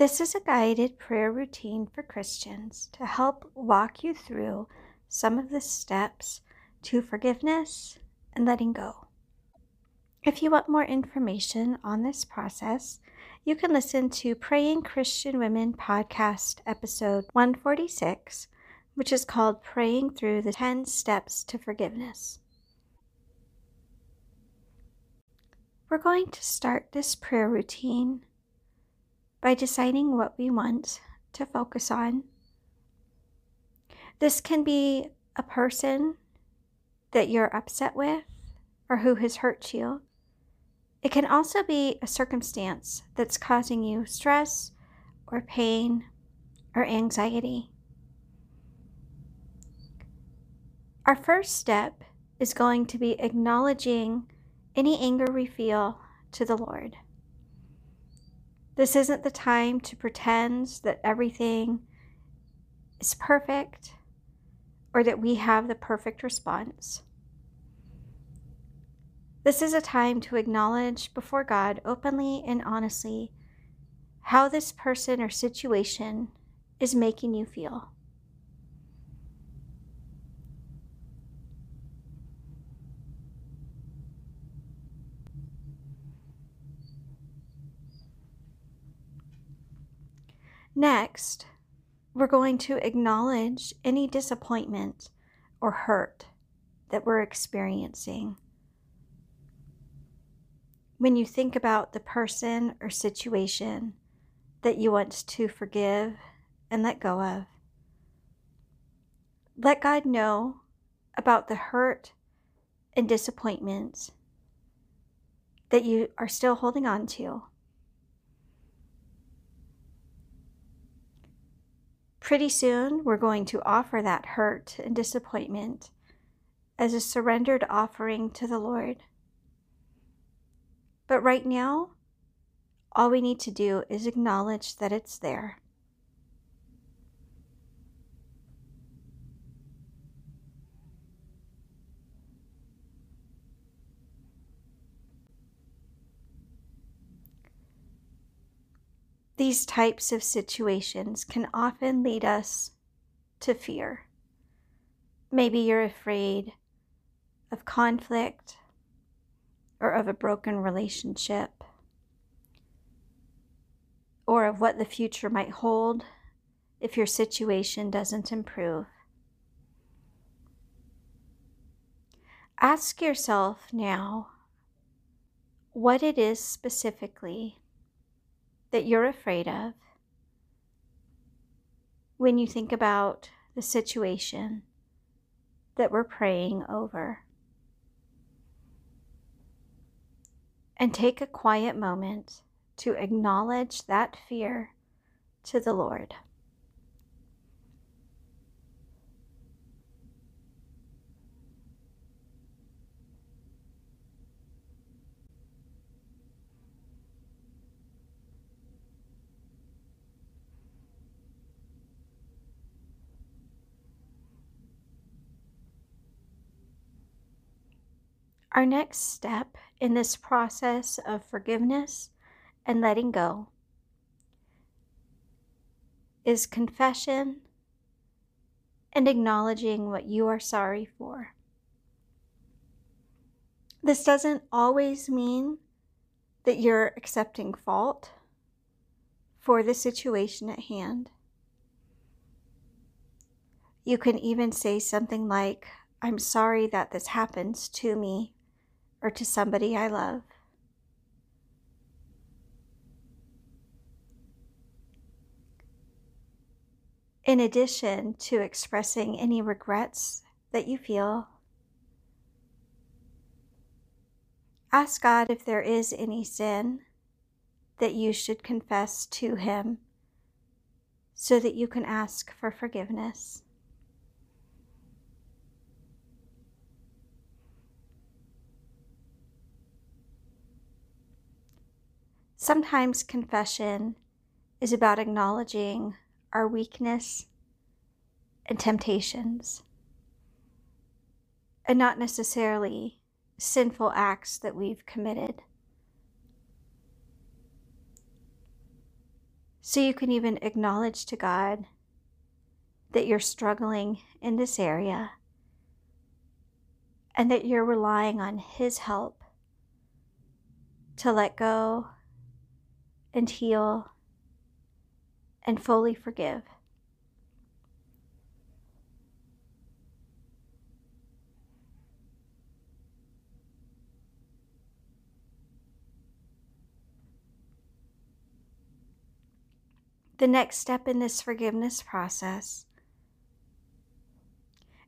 This is a guided prayer routine for Christians to help walk you through some of the steps to forgiveness and letting go. If you want more information on this process, you can listen to Praying Christian Women podcast episode 146, which is called Praying Through the 10 Steps to Forgiveness. We're going to start this prayer routine by deciding what we want to focus on. This can be a person that you're upset with or who has hurt you. It can also be a circumstance that's causing you stress or pain or anxiety. Our first step is going to be acknowledging any anger we feel to the Lord. This isn't the time to pretend that everything is perfect or that we have the perfect response. This is a time to acknowledge before God openly and honestly how this person or situation is making you feel. Next, we're going to acknowledge any disappointment or hurt that we're experiencing when you think about the person or situation that you want to forgive and let go of. Let God know about the hurt and disappointment that you are still holding on to. Pretty soon, we're going to offer that hurt and disappointment as a surrendered offering to the Lord. But right now, all we need to do is acknowledge that it's there. These types of situations can often lead us to fear. Maybe you're afraid of conflict or of a broken relationship or of what the future might hold if your situation doesn't improve. Ask yourself now what it is specifically that you're afraid of when you think about the situation that we're praying over. and take a quiet moment to acknowledge that fear to the Lord. Our next step in this process of forgiveness and letting go is confession and acknowledging what you are sorry for. This doesn't always mean that you're accepting fault for the situation at hand. You can even say something like, I'm sorry that this happens to me or to somebody I love. In addition to expressing any regrets that you feel, ask God if there is any sin that you should confess to Him so that you can ask for forgiveness. Sometimes confession is about acknowledging our weakness and temptations, and not necessarily sinful acts that we've committed. So you can even acknowledge to God that you're struggling in this area and that you're relying on His help to let go and heal and fully forgive. The next step in this forgiveness process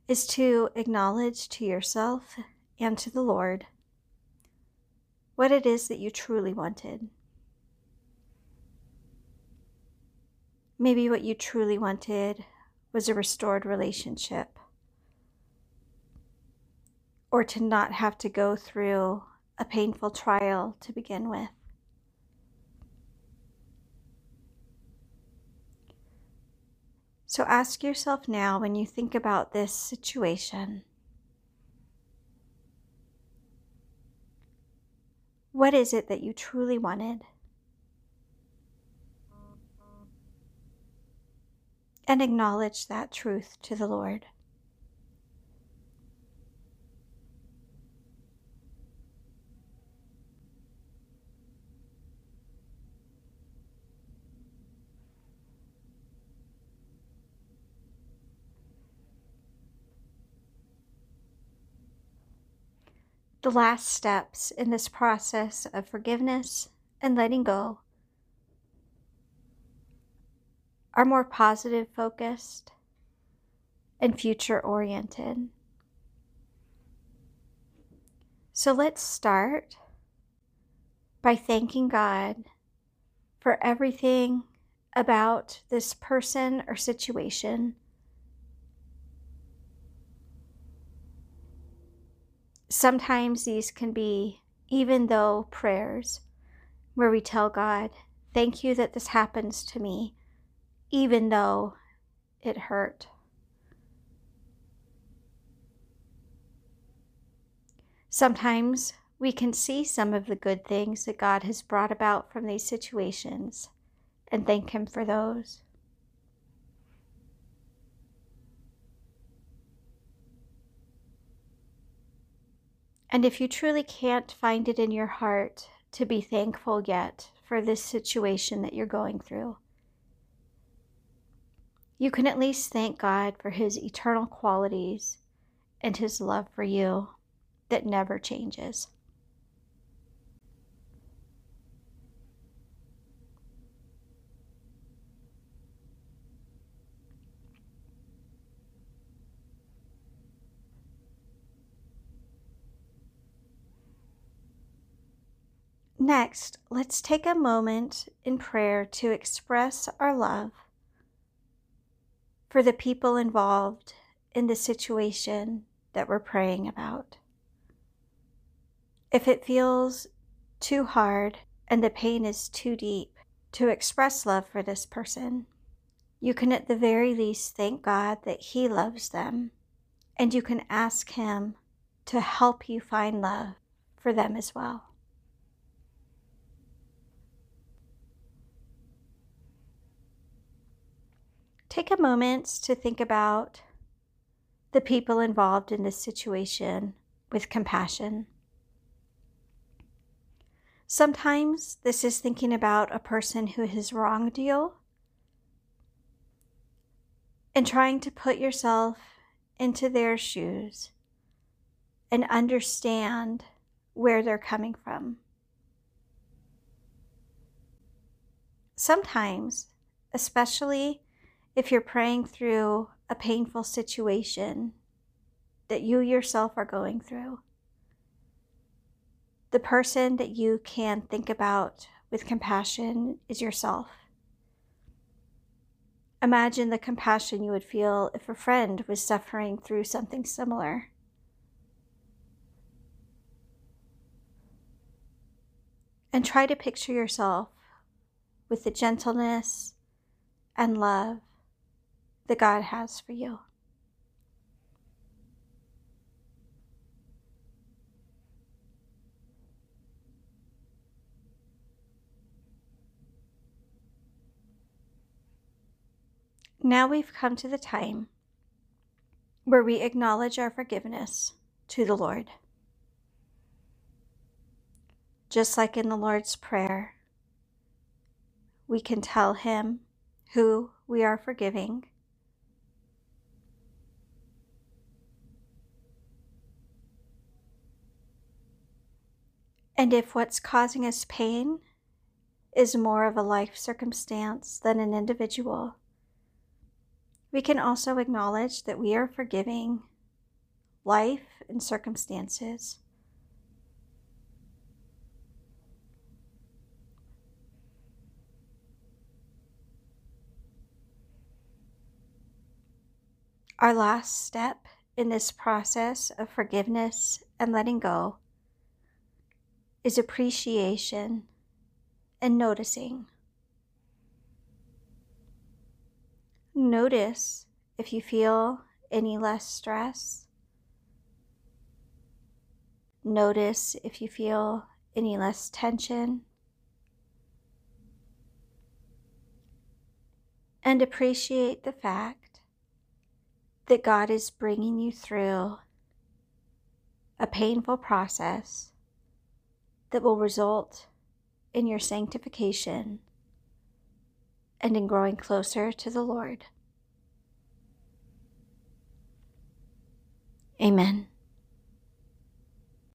is to acknowledge to yourself and to the Lord what it is that you truly wanted. Maybe what you truly wanted was a restored relationship, or to not have to go through a painful trial to begin with. So ask yourself now when you think about this situation what is it that you truly wanted? And acknowledge that truth to the Lord. The last steps in this process of forgiveness and letting go are more positive focused and future oriented. So let's start by thanking God for everything about this person or situation Sometimes these can be even though prayers where we tell God, Thank you that this happens to me, even though it hurt. Sometimes we can see some of the good things that God has brought about from these situations and thank Him for those. And if you truly can't find it in your heart to be thankful yet for this situation that you're going through, you can at least thank God for His eternal qualities and His love for you that never changes. Next, let's take a moment in prayer to express our love for the people involved in the situation that we're praying about. If it feels too hard and the pain is too deep to express love for this person, you can at the very least thank God that He loves them, and you can ask Him to help you find love for them as well. Take a moment to think about the people involved in this situation with compassion. Sometimes this is thinking about a person who has wronged you and trying to put yourself into their shoes and understand where they're coming from. Sometimes, especially if you're praying through a painful situation that you yourself are going through, the person that you can think about with compassion is yourself. Imagine the compassion you would feel if a friend was suffering through something similar. And try to picture yourself with the gentleness and love that God has for you. Now we've come to the time where we acknowledge our forgiveness to the Lord. Just like in the Lord's Prayer, we can tell Him who we are forgiving. And if what's causing us pain is more of a life circumstance than an individual, we can also acknowledge that we are forgiving life and circumstances. Our last step in this process of forgiveness and letting go is appreciation and noticing. Notice if you feel any less stress. Notice if you feel any less tension. And appreciate the fact that God is bringing you through a painful process that will result in your sanctification and in growing closer to the Lord. Amen.